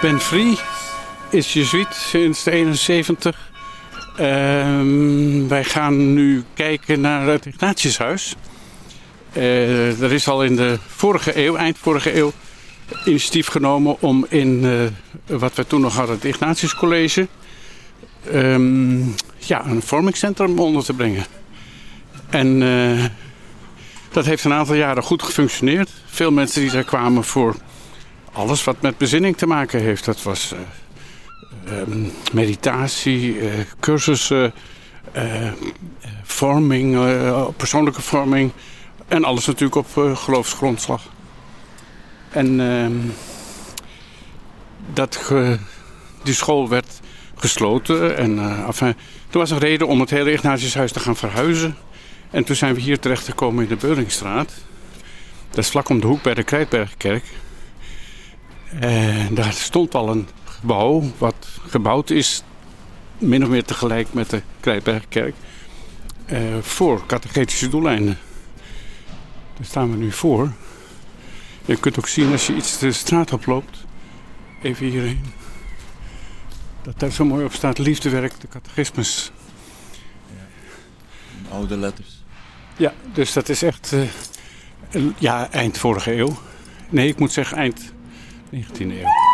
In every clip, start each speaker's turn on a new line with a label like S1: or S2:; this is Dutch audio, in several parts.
S1: Ben Free is jezuïet sinds de 71. Ehm, wij gaan nu kijken naar het Ignatiushuis. Uh, er is al in de vorige eeuw, eind vorige eeuw, initiatief genomen om in uh, wat we toen nog hadden, het Ignatiuscollege, um, ja, een vormingscentrum onder te brengen. En uh, dat heeft een aantal jaren goed gefunctioneerd. Veel mensen die daar kwamen voor alles wat met bezinning te maken heeft. Dat was uh, um, meditatie, uh, cursussen, uh, vorming, persoonlijke vorming. En alles natuurlijk op geloofsgrondslag. En ehm, dat ge, die school werd gesloten. En enfin, toen was een reden om het hele Ignatiushuis te gaan verhuizen. En toen zijn we hier terechtgekomen in de Beulingstraat. Dat is vlak om de hoek bij de Krijtbergkerk. En daar stond al een gebouw wat gebouwd is min of meer tegelijk met de Krijtbergkerk. Uh, voor catechetische doeleinden. Daar staan we nu voor. Je kunt ook zien als je iets de straat oploopt. Even hierheen. Dat daar zo mooi op staat. Liefdewerk, de catechismus.
S2: Ja. Oude letters.
S1: Ja, dus dat is echt uh, ja, eind vorige eeuw. Nee, ik moet zeggen eind 19e eeuw.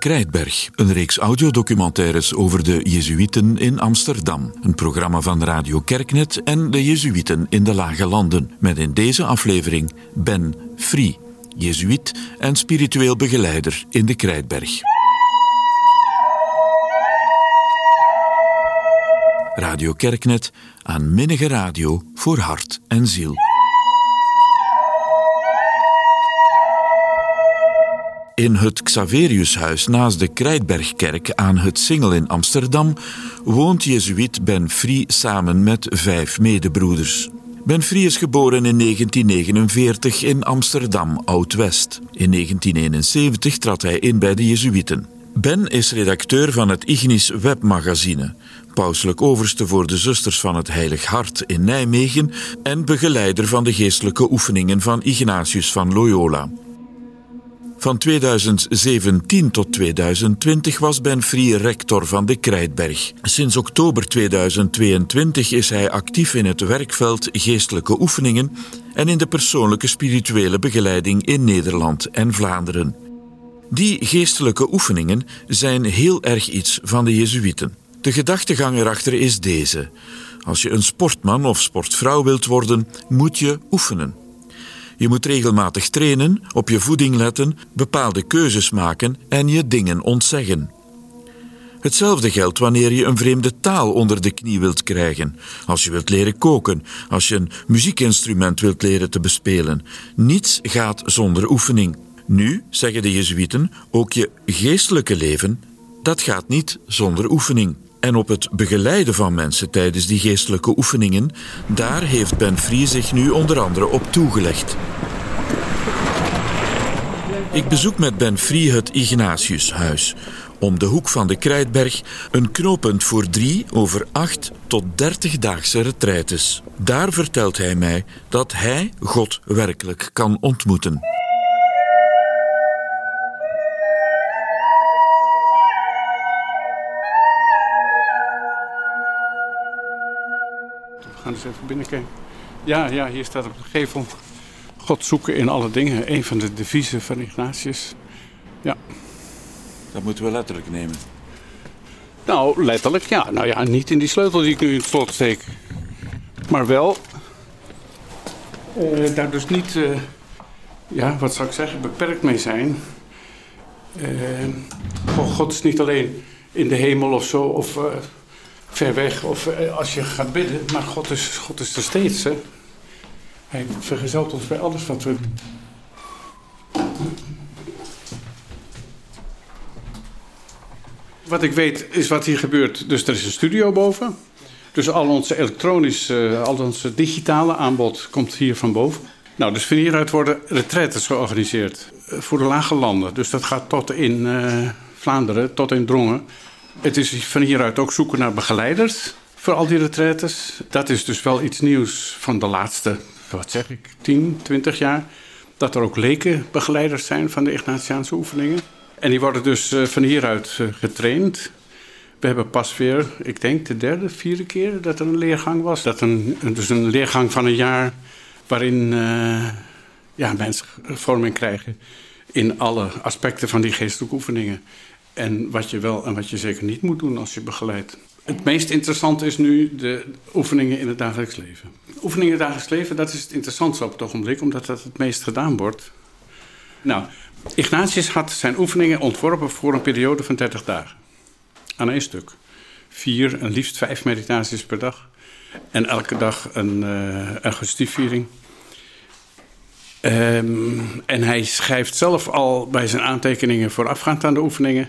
S3: Krijtberg, een reeks audiodocumentaires over de Jezuïeten in Amsterdam. Een programma van Radio Kerknet en de Jezuïeten in de Lage Landen. Met in deze aflevering Ben Free, Jezuïet en spiritueel begeleider in de Krijtberg. Radio Kerknet, aan minnige radio voor hart en ziel. In het Xaveriushuis naast de Krijtbergkerk aan het Singel in Amsterdam woont Jezuïet Ben Free samen met vijf medebroeders. Ben Free is geboren in 1949 in Amsterdam, Oud-West. In 1971 trad hij in bij de Jezuïeten. Ben is redacteur van het Ignis webmagazine, pauselijk overste voor de Zusters van het Heilig Hart in Nijmegen en begeleider van de geestelijke oefeningen van Ignatius van Loyola. Van 2017 tot 2020 was Ben Free rector van de Krijtberg. Sinds oktober 2022 is hij actief in het werkveld geestelijke oefeningen en in de persoonlijke spirituele begeleiding in Nederland en Vlaanderen. Die geestelijke oefeningen zijn heel erg iets van de Jezuïeten. De gedachtegang erachter is deze. Als je een sportman of sportvrouw wilt worden, moet je oefenen. Je moet regelmatig trainen, op je voeding letten, bepaalde keuzes maken en je dingen ontzeggen. Hetzelfde geldt wanneer je een vreemde taal onder de knie wilt krijgen, als je wilt leren koken, als je een muziekinstrument wilt leren te bespelen. Niets gaat zonder oefening. Nu, zeggen de Jezuïeten, ook je geestelijke leven, dat gaat niet zonder oefening. En op het begeleiden van mensen tijdens die geestelijke oefeningen, daar heeft Ben Free zich nu onder andere op toegelegd. Ik bezoek met Ben Free het Ignatiushuis. Om de hoek van de Krijtberg een knooppunt voor drie over acht tot dertigdaagse retraites. Daar vertelt hij mij dat hij God werkelijk kan ontmoeten.
S1: Ja, ja, hier staat op de gevel God zoeken in alle dingen. Een van de deviezen van Ignatius. Ja.
S2: Dat moeten we letterlijk nemen.
S1: Nou, letterlijk ja. Nou ja, niet in die sleutel die ik nu in het slot steek. Maar wel uh, daar dus niet, uh, ja, wat zou ik zeggen, beperkt mee zijn. Uh, God is niet alleen in de hemel of zo, of ver weg, of als je gaat bidden. Maar God is, God is er steeds, hè. Hij vergezelt ons bij alles wat we doen. Wat ik weet is wat hier gebeurt. Dus er is een studio boven. Dus al onze elektronische, al onze digitale aanbod komt hier van boven. Nou, dus van hieruit worden retraites georganiseerd eh, voor de lage landen. Dus dat gaat tot in uh, Vlaanderen, tot in Drongen. Het is van hieruit ook zoeken naar begeleiders voor al die retraites. Dat is dus wel iets nieuws van de laatste, wat zeg ik, 10, 20 jaar. Dat er ook lekenbegeleiders zijn van de Ignatiaanse oefeningen. En die worden dus uh, van hieruit getraind. We hebben pas weer, ik denk de derde, vierde keer dat er een leergang was. Dat een, dus een leergang van een jaar waarin uh, ja, mensen vorming krijgen in alle aspecten van die geestelijke oefeningen. En wat je wel en wat je zeker niet moet doen als je begeleidt. Het meest interessante is nu de oefeningen in het dagelijks leven. Oefeningen in het dagelijks leven, dat is het interessantste op het ogenblik, omdat dat het meest gedaan wordt. Nou, Ignatius had zijn oefeningen ontworpen voor een periode van 30 dagen. Aan één stuk. Vier en liefst vijf meditaties per dag. En elke dag een uh. Um, en hij schrijft zelf al bij zijn aantekeningen voorafgaand aan de oefeningen.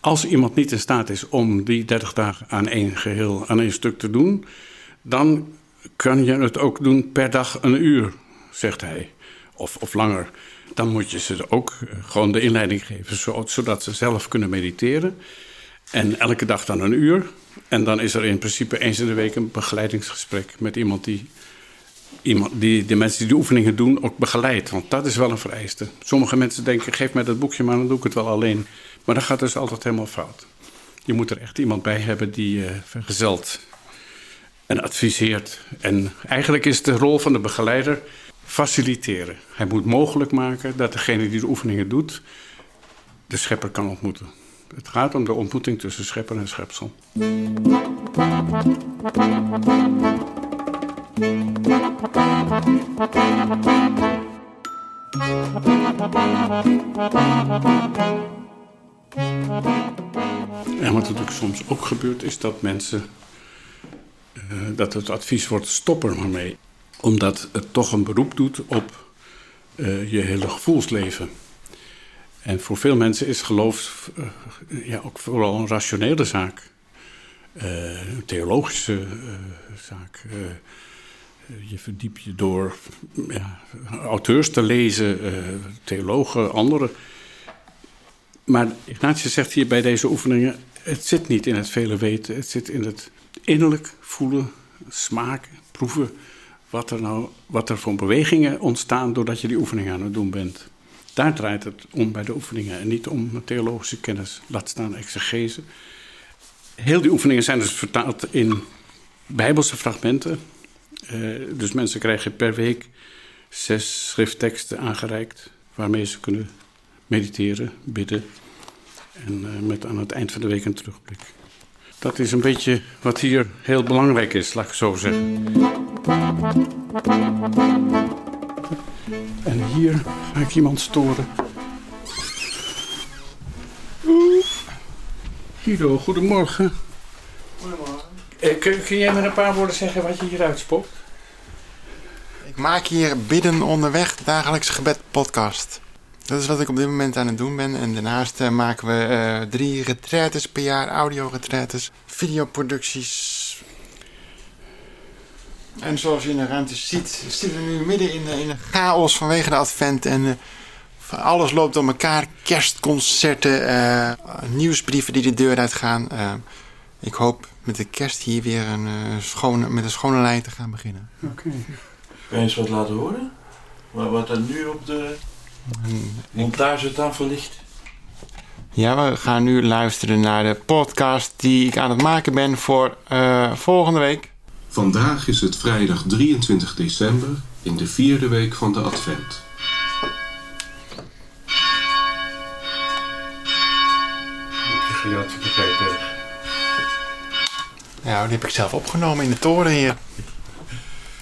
S1: Als iemand niet in staat is om die 30 dagen aan één geheel, aan één stuk te doen, dan kan je het ook doen per dag een uur, zegt hij. Of, of langer. Dan moet je ze ook gewoon de inleiding geven, zodat ze zelf kunnen mediteren. En elke dag dan een uur. En dan is er in principe eens in de week een begeleidingsgesprek met iemand die iemand die de mensen die de oefeningen doen ook begeleidt. Want dat is wel een vereiste. Sommige mensen denken, geef mij dat boekje maar, dan doe ik het wel alleen. Maar dat gaat dus altijd helemaal fout. Je moet er echt iemand bij hebben die uh, vergezelt en adviseert. En eigenlijk is de rol van de begeleider faciliteren. Hij moet mogelijk maken dat degene die de oefeningen doet, de schepper kan ontmoeten. Het gaat om de ontmoeting tussen schepper en schepsel. En wat natuurlijk soms ook gebeurt, is dat mensen. Uh, dat het advies wordt: stop er maar mee. Omdat het toch een beroep doet op uh, je hele gevoelsleven. En voor veel mensen is geloof uh, ja, ook vooral een rationele zaak. een theologische zaak. Je verdiep je door ja, auteurs te lezen, theologen, anderen. Maar Ignatius zegt hier bij deze oefeningen: het zit niet in het vele weten, het zit in het innerlijk voelen, smaken, proeven. Wat er, nou, wat er voor bewegingen ontstaan doordat je die oefeningen aan het doen bent. Daar draait het om bij de oefeningen en niet om theologische kennis, laat staan exegese. Heel die oefeningen zijn dus vertaald in bijbelse fragmenten. Uh, dus mensen krijgen per week zes schriftteksten aangereikt waarmee ze kunnen mediteren, bidden en uh, met aan het eind van de week een terugblik. Dat is een beetje wat hier heel belangrijk is, laat ik zo zeggen. En hier ga ik iemand storen. Guido, goedemorgen. Eh, kun, kun, jij met een paar woorden zeggen wat je hier uitspokt?
S4: Ik maak hier Bidden onderweg, dagelijks gebed podcast. Dat is wat ik op dit moment aan het doen ben. En daarnaast uh, maken we uh, drie retraites per jaar, audio-retraites, videoproducties. En zoals je in de ruimte ziet, zitten we nu midden in, in een chaos vanwege de advent. En alles loopt door elkaar. Kerstconcerten, nieuwsbrieven die de deur uitgaan. ik hoop met de kerst hier weer een, schone, met een schone lijn te gaan beginnen.
S1: Oké. Okay.
S2: Kan je eens wat laten horen? Wat er nu op de montagetafel ligt?
S4: Ja, we gaan nu luisteren naar de podcast die ik aan het maken ben voor uh, volgende week.
S5: Vandaag is het vrijdag 23 december in de vierde week van de Advent.
S4: Ja, die heb ik zelf opgenomen in de toren hier.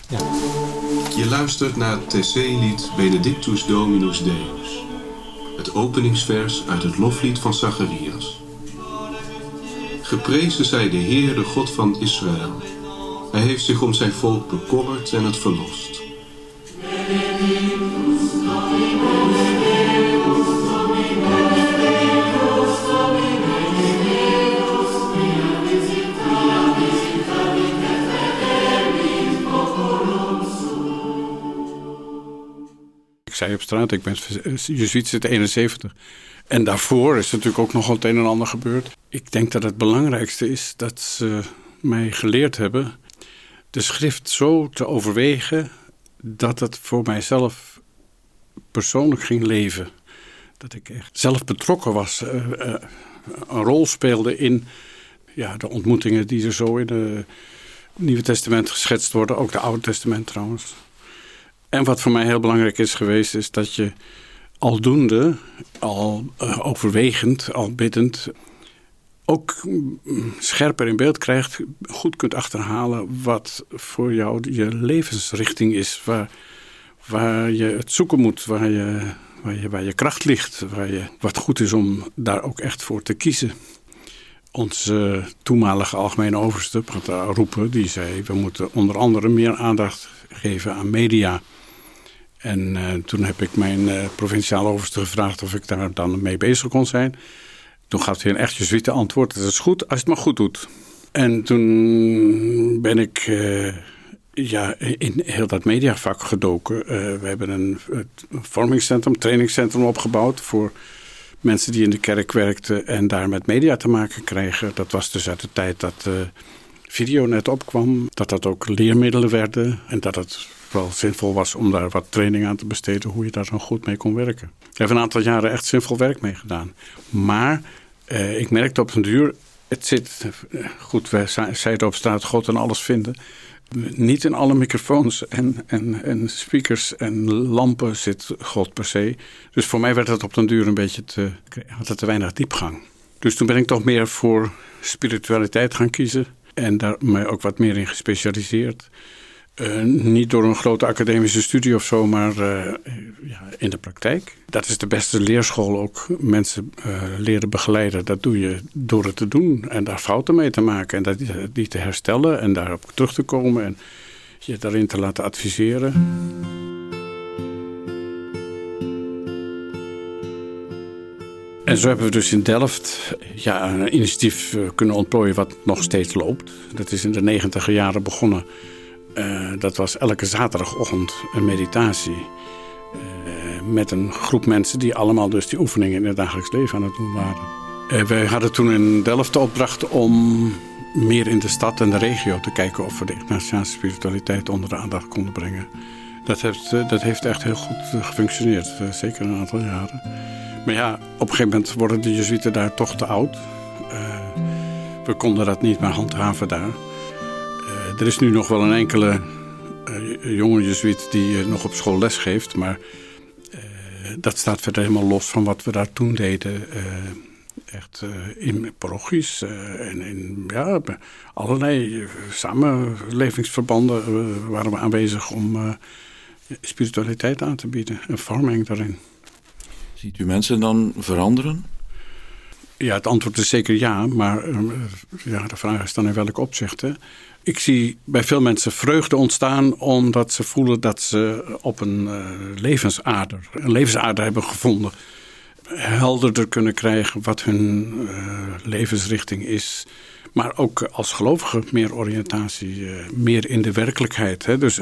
S5: Ja. Je luistert naar het TC-lied Benedictus Dominus Deus. Het openingsvers uit het loflied van Zacharias. Geprezen zij de Heer, de God van Israël. Hij heeft zich om zijn volk bekommerd en het verlost.
S1: Zei op straat, ik ben Jezuïet sinds 71. En daarvoor is natuurlijk ook nog het een en ander gebeurd. Ik denk dat het belangrijkste is dat ze mij geleerd hebben de schrift zo te overwegen dat het voor mijzelf persoonlijk ging leven. Dat ik echt zelf betrokken was, uh, uh, een rol speelde in ja, de ontmoetingen die er zo in het Nieuwe Testament geschetst worden, ook het Oude Testament trouwens. En wat voor mij heel belangrijk is geweest, is dat je aldoende, al uh, overwegend, al biddend, ook scherper in beeld krijgt, goed kunt achterhalen wat voor jou je levensrichting is. Waar, waar je het zoeken moet, waar je, waar, je, waar je kracht ligt, waar je, wat goed is om daar ook echt voor te kiezen. Onze toenmalige algemene overste, Roepen, die zei: We moeten onder andere meer aandacht geven aan media. En uh, toen heb ik mijn uh, provinciale overste gevraagd of ik daar dan mee bezig kon zijn. Toen gaf hij een echt jezuïte antwoord. Het is goed als je het maar goed doet. En toen ben ik uh, ja, in heel dat mediavak gedoken. We hebben een, vormingscentrum, trainingscentrum opgebouwd voor mensen die in de kerk werkten en daar met media te maken kregen. Dat was dus uit de tijd dat video net opkwam. Dat dat ook leermiddelen werden en dat het wel zinvol was om daar wat training aan te besteden hoe je daar dan goed mee kon werken. Ik heb een aantal jaren echt zinvol werk mee gedaan. Maar uh, ik merkte op een duur, het zit, uh, goed, wij zeiden op straat God en alles vinden. Niet in alle microfoons en, en, en speakers en lampen zit God per se. Dus voor mij werd het op den duur een beetje te, had het te weinig diepgang. Dus toen ben ik toch meer voor spiritualiteit gaan kiezen. En daar mij ook wat meer in gespecialiseerd. Uh, niet door een grote academische studie of zo, maar uh, ja, in de praktijk. Dat is de beste leerschool ook. Mensen uh, leren begeleiden. Dat doe je door het te doen en daar fouten mee te maken. En dat, die te herstellen en daarop terug te komen en je daarin te laten adviseren. En zo hebben we dus in Delft ja, een initiatief kunnen ontplooien wat nog steeds loopt. Dat is in de negentiger jaren begonnen uh, dat was elke zaterdagochtend een meditatie. Uh, met een groep mensen die allemaal dus die oefeningen in het dagelijks leven aan het doen waren. Uh, wij hadden toen in Delft de opdracht om meer in de stad en de regio te kijken of we de Ignatiaanse spiritualiteit onder de aandacht konden brengen. Dat heeft, dat heeft echt heel goed gefunctioneerd, zeker een aantal jaren. Maar ja, op een gegeven moment worden de Jezuïeten daar toch te oud. we konden dat niet meer handhaven daar. Er is nu nog wel een enkele uh, jonge jezuïet die uh, nog op school les geeft. Maar dat staat verder helemaal los van wat we daar toen deden. echt in parochies en in ja, allerlei samenlevingsverbanden waren we aanwezig om spiritualiteit aan te bieden. En vorming daarin.
S3: Ziet u mensen dan veranderen?
S1: Ja, het antwoord is zeker ja. Maar ja, de vraag is dan in welk opzicht. Hè? Ik zie bij veel mensen vreugde ontstaan omdat ze voelen dat ze op een uh, levensader, een levensader hebben gevonden. Helderder kunnen krijgen wat hun uh, levensrichting is. Maar ook als gelovige meer oriëntatie, uh, meer in de werkelijkheid. Hè? Dus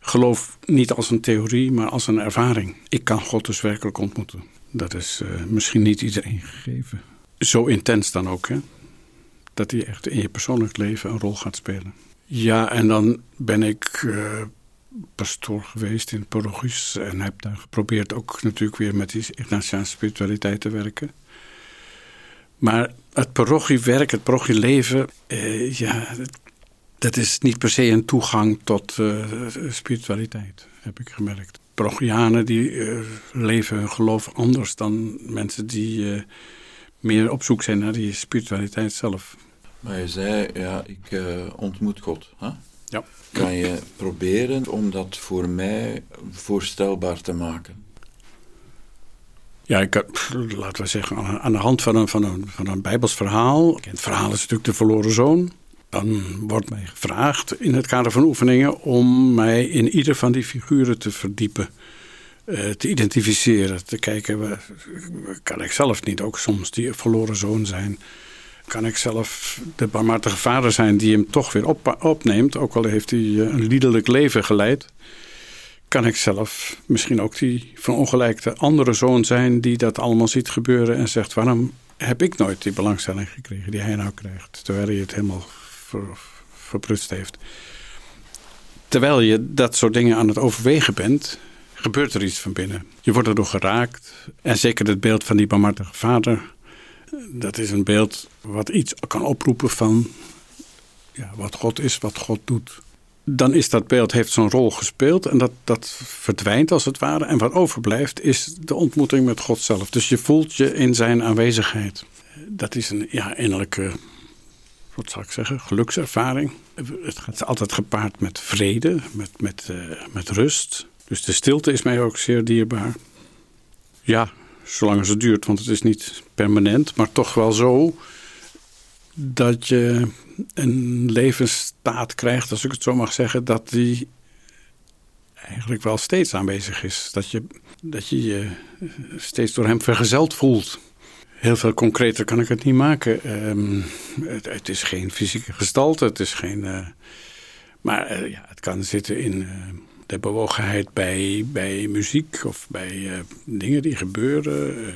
S1: geloof niet als een theorie, maar als een ervaring. Ik kan God dus werkelijk ontmoeten. Dat is misschien niet iedereen gegeven. Zo intens dan ook, hè? Dat hij echt in je persoonlijk leven een rol gaat spelen. Ja, en dan ben ik uh, pastoor geweest in parochies en heb daar geprobeerd ook natuurlijk weer met die Ignatiaanse spiritualiteit te werken. Maar het parochiewerk, het parochieleven, uh, ja, dat, is niet per se een toegang tot uh, spiritualiteit, heb ik gemerkt. Parochianen die leven hun geloof anders dan mensen die meer op zoek zijn naar die spiritualiteit zelf.
S3: Maar je zei, ja, ik uh, ontmoet God. Hè?
S1: Ja.
S3: Kan je proberen om dat voor mij voorstelbaar te maken?
S1: Ja, ik, laten we zeggen, aan de hand van een, van een, van een Bijbels verhaal. Het verhaal is natuurlijk de verloren zoon. Dan wordt mij gevraagd in het kader van oefeningen om mij in ieder van die figuren te verdiepen. Uh, te identificeren, te kijken, kan ik zelf niet ook soms die verloren zoon zijn? Kan ik zelf de barmhartige vader zijn die hem toch weer op, opneemt. Ook al heeft hij eh, een liederlijk leven geleid. kan ik zelf misschien ook die verongelijkte andere zoon zijn die dat allemaal ziet gebeuren en zegt: waarom heb ik nooit die belangstelling gekregen die hij nou krijgt, terwijl hij het helemaal ver, verprutst heeft. Terwijl je dat soort dingen aan het overwegen bent, gebeurt er iets van binnen. Je wordt erdoor geraakt. En zeker het beeld van die barmhartige vader, dat is een beeld wat iets kan oproepen van ja, wat God is, wat God doet dan is dat beeld heeft zo'n rol gespeeld en dat, dat verdwijnt als het ware. En wat overblijft is de ontmoeting met God zelf. Dus je voelt je in zijn aanwezigheid. Dat is een ja, innerlijke, wat zal ik zeggen, gelukservaring. Het gaat altijd gepaard met vrede, met, met, uh, met rust. Dus de stilte is mij ook zeer dierbaar. Ja, zolang het duurt, want het is niet permanent, maar toch wel zo dat je een levensstaat krijgt, als ik het zo mag zeggen, dat die eigenlijk wel steeds aanwezig is. Dat je dat je, steeds door hem vergezeld voelt. Heel veel concreter kan ik het niet maken. Um, het, is geen fysieke gestalte, het is geen. Uh, maar uh, ja, het kan zitten in uh, de bewogenheid bij, bij muziek of bij dingen die gebeuren.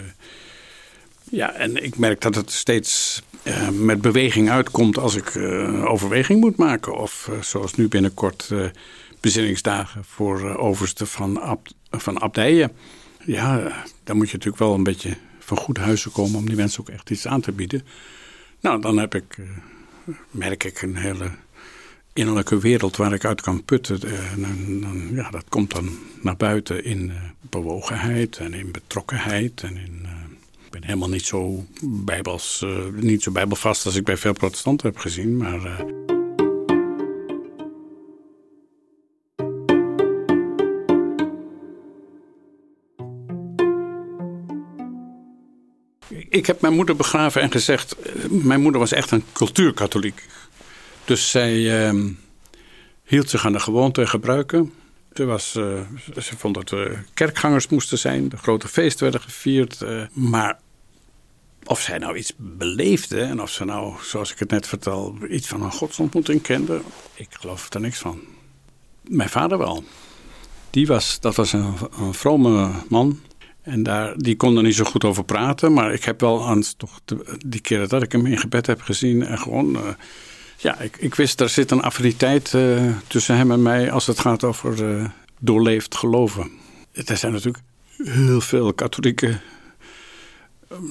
S1: Ja, en ik merk dat het steeds uh, met beweging uitkomt als ik overweging moet maken. Of zoals nu binnenkort bezinningsdagen voor overste van, ab, van abdijen. Ja, dan moet je natuurlijk wel een beetje van goed huizen komen om die mensen ook echt iets aan te bieden. Nou, dan heb ik, merk ik een hele innerlijke wereld waar ik uit kan putten. Dan, ja, dat komt dan naar buiten in bewogenheid en in betrokkenheid en in ben helemaal niet zo, bijbels, niet zo bijbelvast als ik bij veel protestanten heb gezien. Maar. Ik heb mijn moeder begraven en gezegd... Eh, mijn moeder was echt een cultuurkatholiek. Dus zij uh, hield zich aan de gewoonten en gebruiken. Ze, was, uh, ze vond dat we kerkgangers moesten zijn. De grote feesten werden gevierd. Uh, maar of zij nou iets beleefde en of ze nou, zoals ik het net vertel, iets van een godsontmoeting kende, ik geloof er niks van. Mijn vader wel. Die was, dat was een, een vrome man. En daar, die kon er niet zo goed over praten. Maar ik heb wel aan toch die keren dat ik hem in gebed heb gezien. En gewoon, uh, ja, ik, ik wist er zit een affiniteit uh, tussen hem en mij als het gaat over uh, doorleefd geloven. Er zijn natuurlijk heel veel katholieke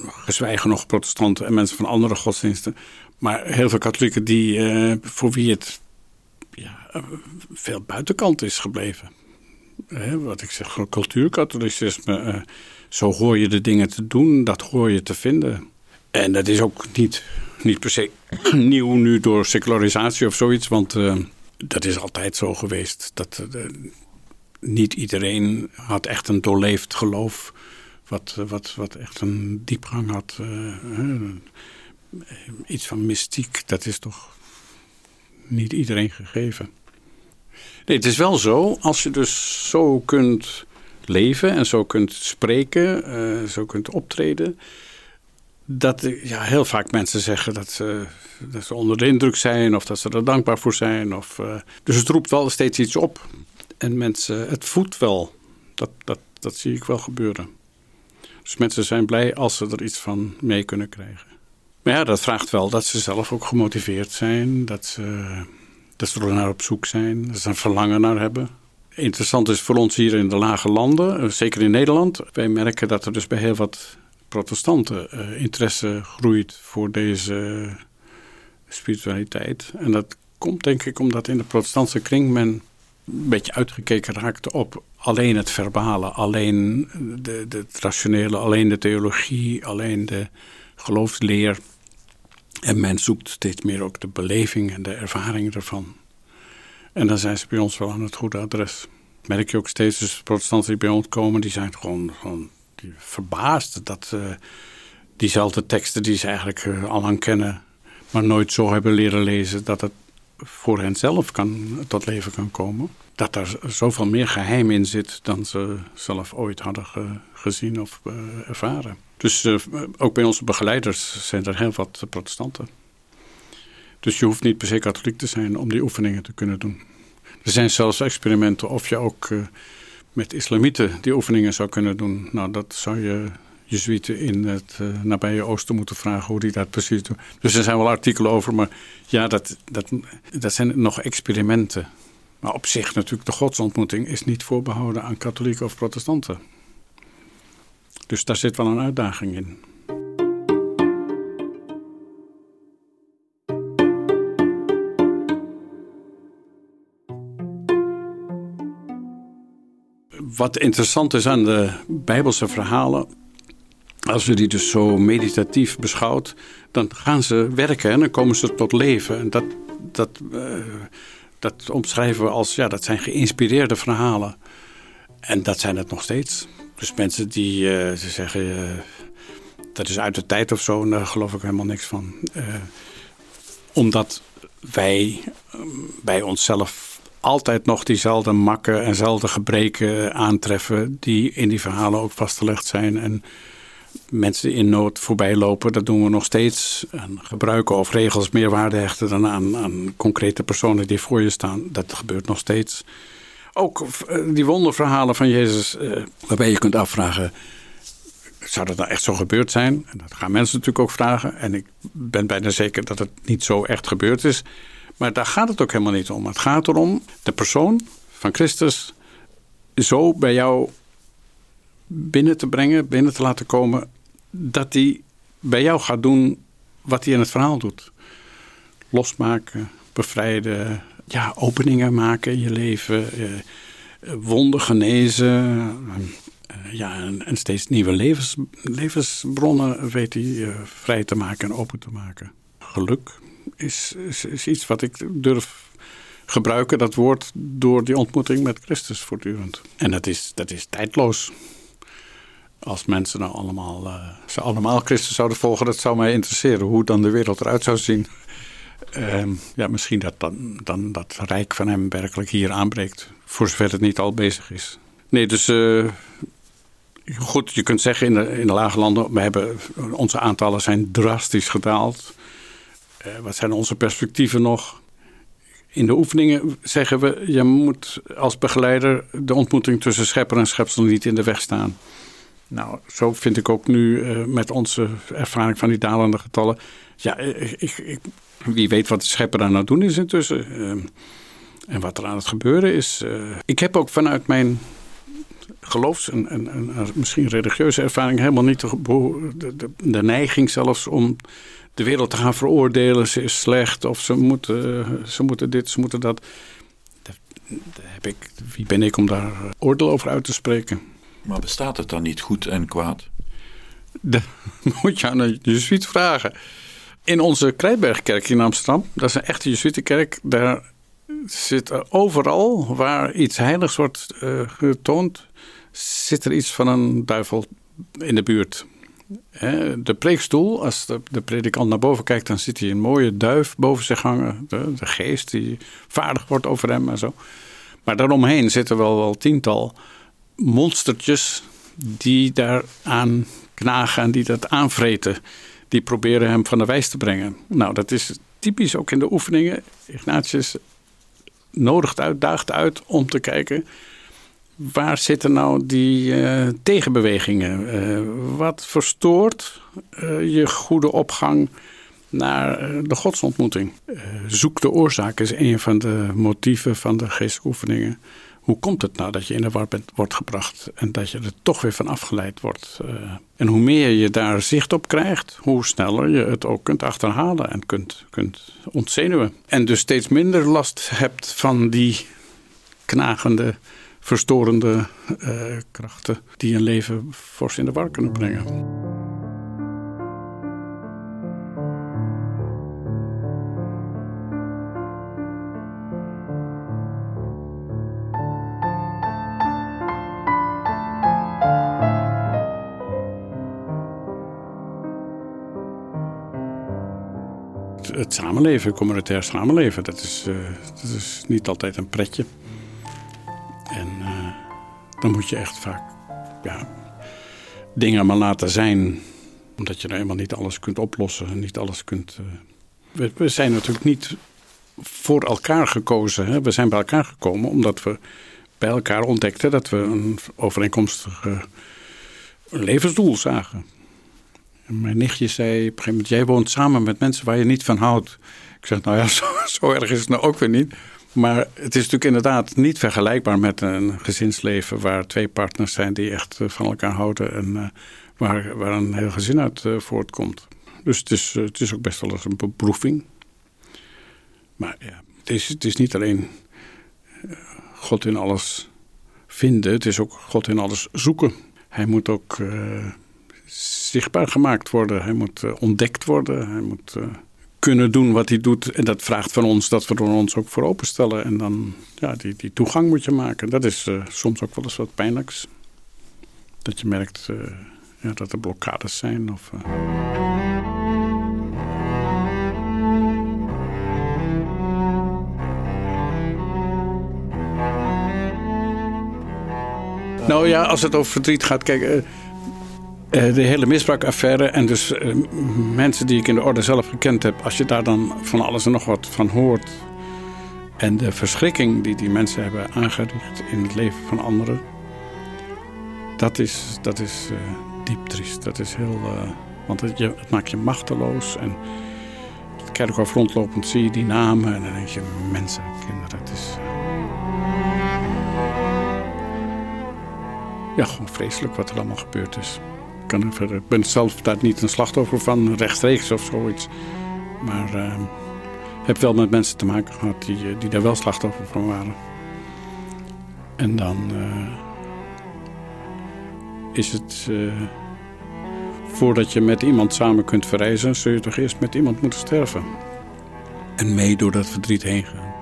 S1: gezwijgen nog protestanten en mensen van andere godsdiensten. Maar heel veel katholieken die, voor wie het ja, veel buitenkant is gebleven. wat ik zeg, cultuurkatholicisme. Zo hoor je de dingen te doen, dat hoor je te vinden. En dat is ook niet, niet per se nieuw nu door secularisatie of zoiets. Want uh, dat is altijd zo geweest. Dat niet iedereen had echt een doorleefd geloof wat, wat, wat echt een diepgang had. Iets van mystiek, dat is toch niet iedereen gegeven. Nee, het is wel zo, als je dus zo kunt leven en zo kunt spreken, zo kunt optreden. Dat ja, heel vaak mensen zeggen dat ze, dat ze onder de indruk zijn of dat ze er dankbaar voor zijn. Of, uh, dus het roept wel steeds iets op. En mensen, het voedt wel. Dat, dat, dat zie ik wel gebeuren. Dus mensen zijn blij als ze er iets van mee kunnen krijgen. Maar ja, dat vraagt wel dat ze zelf ook gemotiveerd zijn. Dat ze, dat ze er naar op zoek zijn. Dat ze een verlangen naar hebben. Interessant is voor ons hier in de lage landen, eh, zeker in Nederland. Wij merken dat er dus bij heel wat protestanten uh, interesse groeit voor deze spiritualiteit. En dat komt denk ik omdat in de protestantse kring men een beetje uitgekeken raakte op alleen het verbale, alleen de, de, het rationele, alleen de theologie, alleen de geloofsleer. En men zoekt steeds meer ook de beleving en de ervaring ervan. En dan zijn ze bij ons wel aan het goede adres. Merk je ook steeds, dus protestanten die bij ons komen, die zijn gewoon, gewoon verbaasd dat uh, diezelfde teksten die ze eigenlijk uh, al lang kennen, maar nooit zo hebben leren lezen, dat het voor hen zelf kan, tot leven kan komen. Dat daar zoveel meer geheim in zit dan ze zelf ooit hadden gezien of uh, ervaren. Dus ook bij onze begeleiders zijn er heel wat protestanten. Dus je hoeft niet per se katholiek te zijn om die oefeningen te kunnen doen. Er zijn zelfs experimenten of je ook met islamieten die oefeningen zou kunnen doen. Nou, dat zou je Jezuïeten in het uh, nabije oosten moeten vragen hoe die dat precies doen. Dus er zijn wel artikelen over, maar ja, dat, dat, dat zijn nog experimenten. Maar op zich natuurlijk, de godsontmoeting is niet voorbehouden aan katholieken of protestanten. Dus daar zit wel een uitdaging in. Wat interessant is aan de Bijbelse verhalen, als je die dus zo meditatief beschouwt, dan gaan ze werken en dan komen ze tot leven. En dat, dat, uh, dat omschrijven we als, ja, dat zijn geïnspireerde verhalen. En dat zijn het nog steeds. Dus mensen die uh, ze zeggen, uh, dat is uit de tijd of zo, daar geloof ik helemaal niks van. omdat wij bij onszelf altijd nog diezelfde makken en dezelfde gebreken aantreffen die in die verhalen ook vastgelegd zijn. En mensen in nood voorbij lopen, dat doen we nog steeds. En gebruiken of regels meer waarde hechten dan aan, aan concrete personen die voor je staan, dat gebeurt nog steeds. Ook eh, die wonderverhalen van Jezus, eh, waarbij je kunt afvragen, zou dat nou echt zo gebeurd zijn? En dat gaan mensen natuurlijk ook vragen. En ik ben bijna zeker dat het niet zo echt gebeurd is. Maar daar gaat het ook helemaal niet om. Het gaat erom de persoon van Christus zo bij jou binnen te brengen, binnen te laten komen, dat hij bij jou gaat doen wat hij in het verhaal doet. Losmaken, bevrijden, ja, openingen maken in je leven, eh, wonden genezen. Eh, ja, en, steeds nieuwe levens, levensbronnen weet hij uh, vrij te maken en open te maken. Geluk is, is, is iets wat ik durf gebruiken, dat woord, door die ontmoeting met Christus voortdurend. En dat is, dat is tijdloos als mensen nou allemaal, uh, ze allemaal Christus zouden volgen, dat zou mij interesseren. Hoe dan de wereld eruit zou zien. Uh, ja, misschien dat dan, dan dat rijk van hem werkelijk hier aanbreekt. Voor zover het niet al bezig is. Nee, dus uh, goed, je kunt zeggen in de, in de lage landen, we hebben, onze aantallen zijn drastisch gedaald. Uh, wat zijn onze perspectieven nog? In de oefeningen zeggen we, je moet als begeleider de ontmoeting tussen schepper en schepsel niet in de weg staan. Nou, zo vind ik ook nu uh, met onze ervaring van die dalende getallen. Ja, ik, ik, wie weet wat de schepper daar nou doen is intussen. Uh, en wat er aan het gebeuren is. Ik heb ook vanuit mijn geloofs- en, en, en, misschien religieuze ervaring helemaal niet de, de, de, neiging zelfs om de wereld te gaan veroordelen. Ze is slecht of ze moeten, ze moeten dit, ze moeten dat. Daar, heb ik, wie ben ik om daar oordeel over uit te spreken?
S3: Maar bestaat het dan niet goed en kwaad?
S1: Dat moet je aan een jezuïet vragen. In onze Krijtbergkerk in Amsterdam, dat is een echte jezuïetenkerk, daar zit overal waar iets heiligs wordt uh, getoond, zit er iets van een duivel in de buurt. De preekstoel, als de, predikant naar boven kijkt, dan ziet hij een mooie duif boven zich hangen. De, de geest die vaardig wordt over hem en zo. Maar daaromheen zitten wel wel tiental monstertjes die daaraan knagen en die dat aanvreten. Die proberen hem van de wijs te brengen. Nou, dat is typisch ook in de oefeningen. Ignatius nodigt uit, daagt uit om te kijken... waar zitten nou die uh, tegenbewegingen? Uh, wat verstoort uh, je goede opgang naar de godsontmoeting? zoek de oorzaak is een van de motieven van de geestoefeningen hoe komt het nou dat je in de war bent, wordt gebracht en dat je er toch weer van afgeleid wordt? En hoe meer je daar zicht op krijgt, hoe sneller je het ook kunt achterhalen en kunt, kunt ontzenuwen. En dus steeds minder last hebt van die knagende, verstorende uh, krachten die een leven fors in de war kunnen brengen. het samenleven, het communautair samenleven, dat is, uh, dat is niet altijd een pretje. Dan moet je echt vaak ja, dingen maar laten zijn, omdat je nou eenmaal niet alles kunt oplossen en niet alles kunt. Uh... We, zijn natuurlijk niet voor elkaar gekozen. Hè? We zijn bij elkaar gekomen omdat we bij elkaar ontdekten dat we een overeenkomstig levensdoel zagen. En mijn nichtje zei op een gegeven moment: Jij woont samen met mensen waar je niet van houdt. Ik zeg: Nou ja, zo, zo erg is het nou ook weer niet. Maar het is natuurlijk inderdaad niet vergelijkbaar met een gezinsleven waar twee partners zijn die echt van elkaar houden en waar, waar een heel gezin uit voortkomt. Dus het is, het is ook best wel eens een beproeving. Maar ja, het is, het is niet alleen God in alles vinden, het is ook God in alles zoeken. Hij moet ook zichtbaar gemaakt worden, hij moet ontdekt worden, hij moet kunnen doen wat hij doet. En dat vraagt van ons dat we er ons ook voor openstellen. En dan, ja, die, die toegang moet je maken. Dat is soms ook wel eens wat pijnlijks. Dat je merkt ja, dat er blokkades zijn. Of, Nou ja, als het over verdriet gaat, kijk, de hele misbruikaffaire en dus uh, mensen die ik in de orde zelf gekend heb, als je daar dan van alles en nog wat van hoort en de verschrikking die die mensen hebben aangericht in het leven van anderen, dat is, dat is uh, diep triest. Dat is heel, want het, je, het, maakt je machteloos en het kerkhof rondlopend zie je die namen en dan denk je, mensen, kinderen, het is... ja, gewoon vreselijk wat er allemaal gebeurd is. Verder, ik ben zelf daar niet een slachtoffer van, rechtstreeks of zoiets. Maar uh, heb wel met mensen te maken gehad die, eh, die daar wel slachtoffer van waren. En dan uh, is het. Voordat je met iemand samen kunt verreizen, zul je toch eerst met iemand moeten sterven. En mee door dat verdriet heen gaan.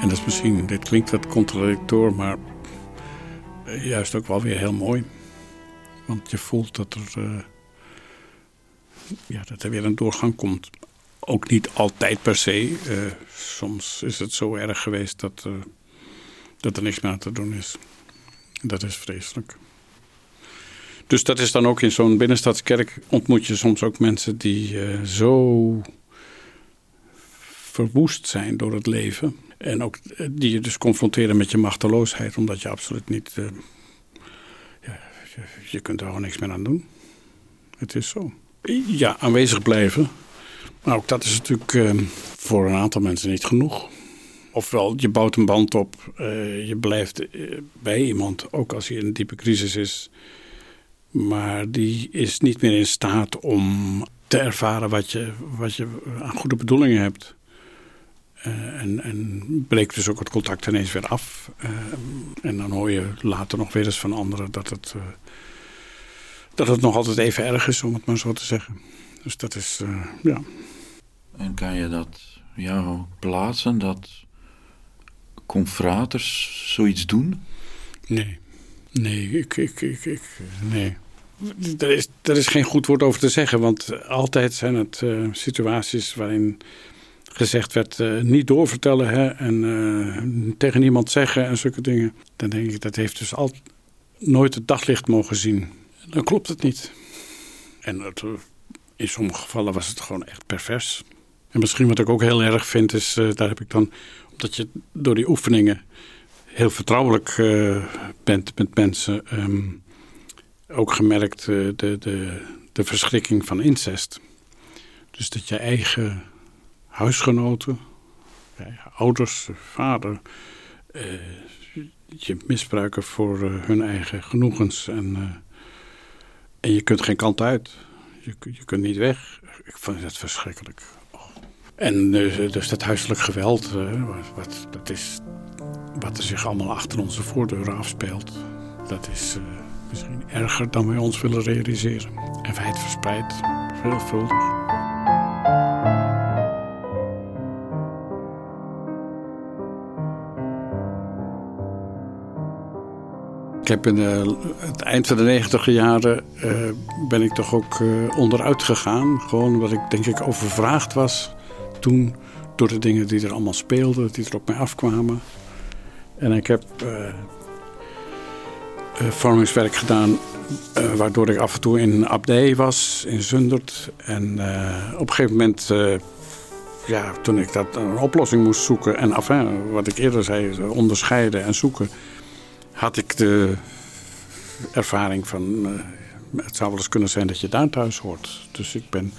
S1: En dat is misschien, dit klinkt wat contradictor, maar juist ook wel weer heel mooi. Want je voelt dat er, uh, ja, dat er weer een doorgang komt. Ook niet altijd per se. Uh, soms is het zo erg geweest dat, uh, dat er niks meer aan te doen is. Dat is vreselijk. Dus dat is dan ook in zo'n binnenstadskerk ontmoet je soms ook mensen die zo verwoest zijn door het leven. En ook die je dus confronteren met je machteloosheid, omdat je absoluut niet. Je, kunt er gewoon niks meer aan doen. Het is zo. Ja, aanwezig blijven. Maar ook dat is natuurlijk uh, voor een aantal mensen niet genoeg. Ofwel, je bouwt een band op, uh, je blijft bij iemand, ook als hij in een diepe crisis is. Maar die is niet meer in staat om te ervaren wat je, wat je aan goede bedoelingen hebt. Uh, en, en breekt dus ook het contact ineens weer af. Uh, en dan hoor je later nog weer eens van anderen dat het, dat het nog altijd even erg is, om het maar zo te zeggen. Dus dat is, ja.
S3: En kan je dat ja, plaatsen, dat confraters zoiets doen?
S1: Nee, nee, ik, ik, ik, ik nee. Er is, er is geen goed woord over te zeggen, want altijd zijn het situaties waarin gezegd werd uh, niet doorvertellen hè, en uh, tegen niemand zeggen en zulke dingen. Dan denk ik, dat heeft dus al nooit het daglicht mogen zien. Dan klopt het niet. En het, eh, in sommige gevallen was het gewoon echt pervers. En misschien wat ik ook heel erg vind is, uh, daar heb ik dan, omdat je door die oefeningen heel vertrouwelijk bent met mensen, um, ook gemerkt de, de, de verschrikking van incest. Dus dat je eigen huisgenoten, ouders, vader, eh, je misbruiken voor hun eigen genoegens. En, en je kunt geen kant uit. Je, je kunt niet weg. Ik vond dat verschrikkelijk. En dus dat huiselijk geweld, wat, dat is, wat er zich allemaal achter onze voordeuren afspeelt, dat is misschien erger dan wij ons willen realiseren. En wijd verspreid, veelvuldig. Ik heb in uh, het eind van de negentiger jaren uh, ben ik toch ook uh, onderuit gegaan. Gewoon omdat ik denk ik overvraagd was toen door de dingen die er allemaal speelden, die er op mij afkwamen. En ik heb vormingswerk gedaan waardoor ik af en toe in Abdij was, in Zundert. En op een gegeven moment, ja, toen ik dat een oplossing moest zoeken en enfin, wat ik eerder zei, onderscheiden en zoeken de ervaring van. eh, het zou wel eens kunnen zijn dat je daar thuis hoort. Dus ik ben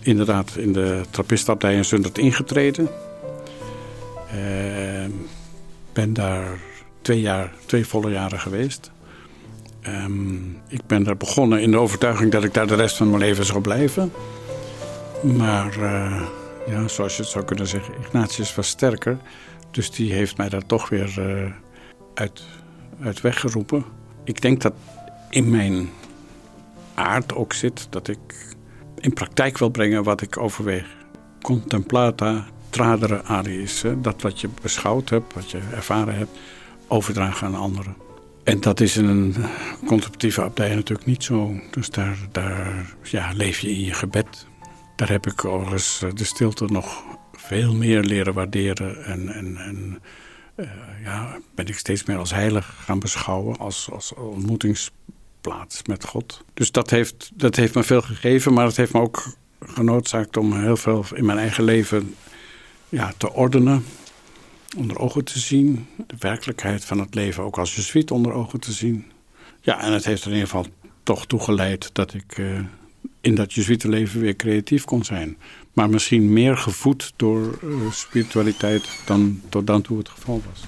S1: inderdaad in de trappistabdij in Zundert ingetreden. Uh, ben daar twee, jaar, twee volle jaren geweest. Um, ik ben daar begonnen in de overtuiging dat ik daar de rest van mijn leven zou blijven. Maar uh, ja, zoals je het zou kunnen zeggen, Ignatius was sterker. Dus die heeft mij daar toch weer uh, uit, uit weggeroepen. Ik denk dat in mijn aard ook zit dat ik in praktijk wil brengen wat ik overweeg. Contemplata tradere aliis. Dat wat je beschouwd hebt, wat je ervaren hebt, overdragen aan anderen. En dat is in een contemplatieve abdij natuurlijk niet zo. Dus daar, daar ja, leef je in je gebed. Daar heb ik overigens de stilte nog veel meer leren waarderen. En, en, en uh, ja, ben ik steeds meer als heilig gaan beschouwen. Als, als ontmoetingsplaats met God. Dus dat heeft, dat heeft me veel gegeven. Maar het heeft me ook genoodzaakt om heel veel in mijn eigen leven ja, te ordenen onder ogen te zien. De werkelijkheid van het leven ook als jezuïet onder ogen te zien. Ja, en het heeft er in ieder geval toch toegeleid dat ik uh, in dat jezuïetenleven weer creatief kon zijn. Maar misschien meer gevoed door uh, spiritualiteit dan tot dan toe het geval was.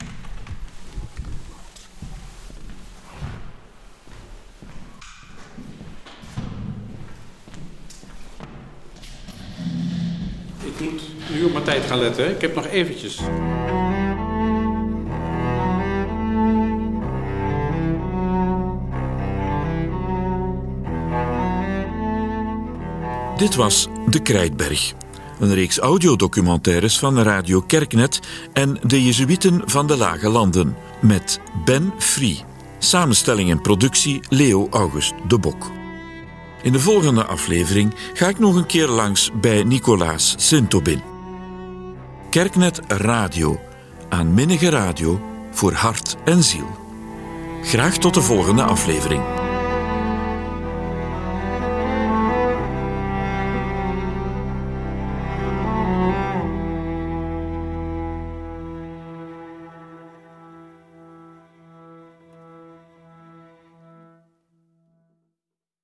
S1: Ik moet nu op mijn tijd gaan letten. Ik heb nog eventjes.
S3: Dit was De Krijtberg. Een reeks audiodocumentaires van Radio Kerknet en de Jezuïeten van de Lage Landen. Met Ben Free. Samenstelling en productie Leo August de Bok. In de volgende aflevering ga ik nog een keer langs bij Nicolaas Sintobin. Kerknet Radio. Aanminnige radio voor hart en ziel. Graag tot de volgende aflevering.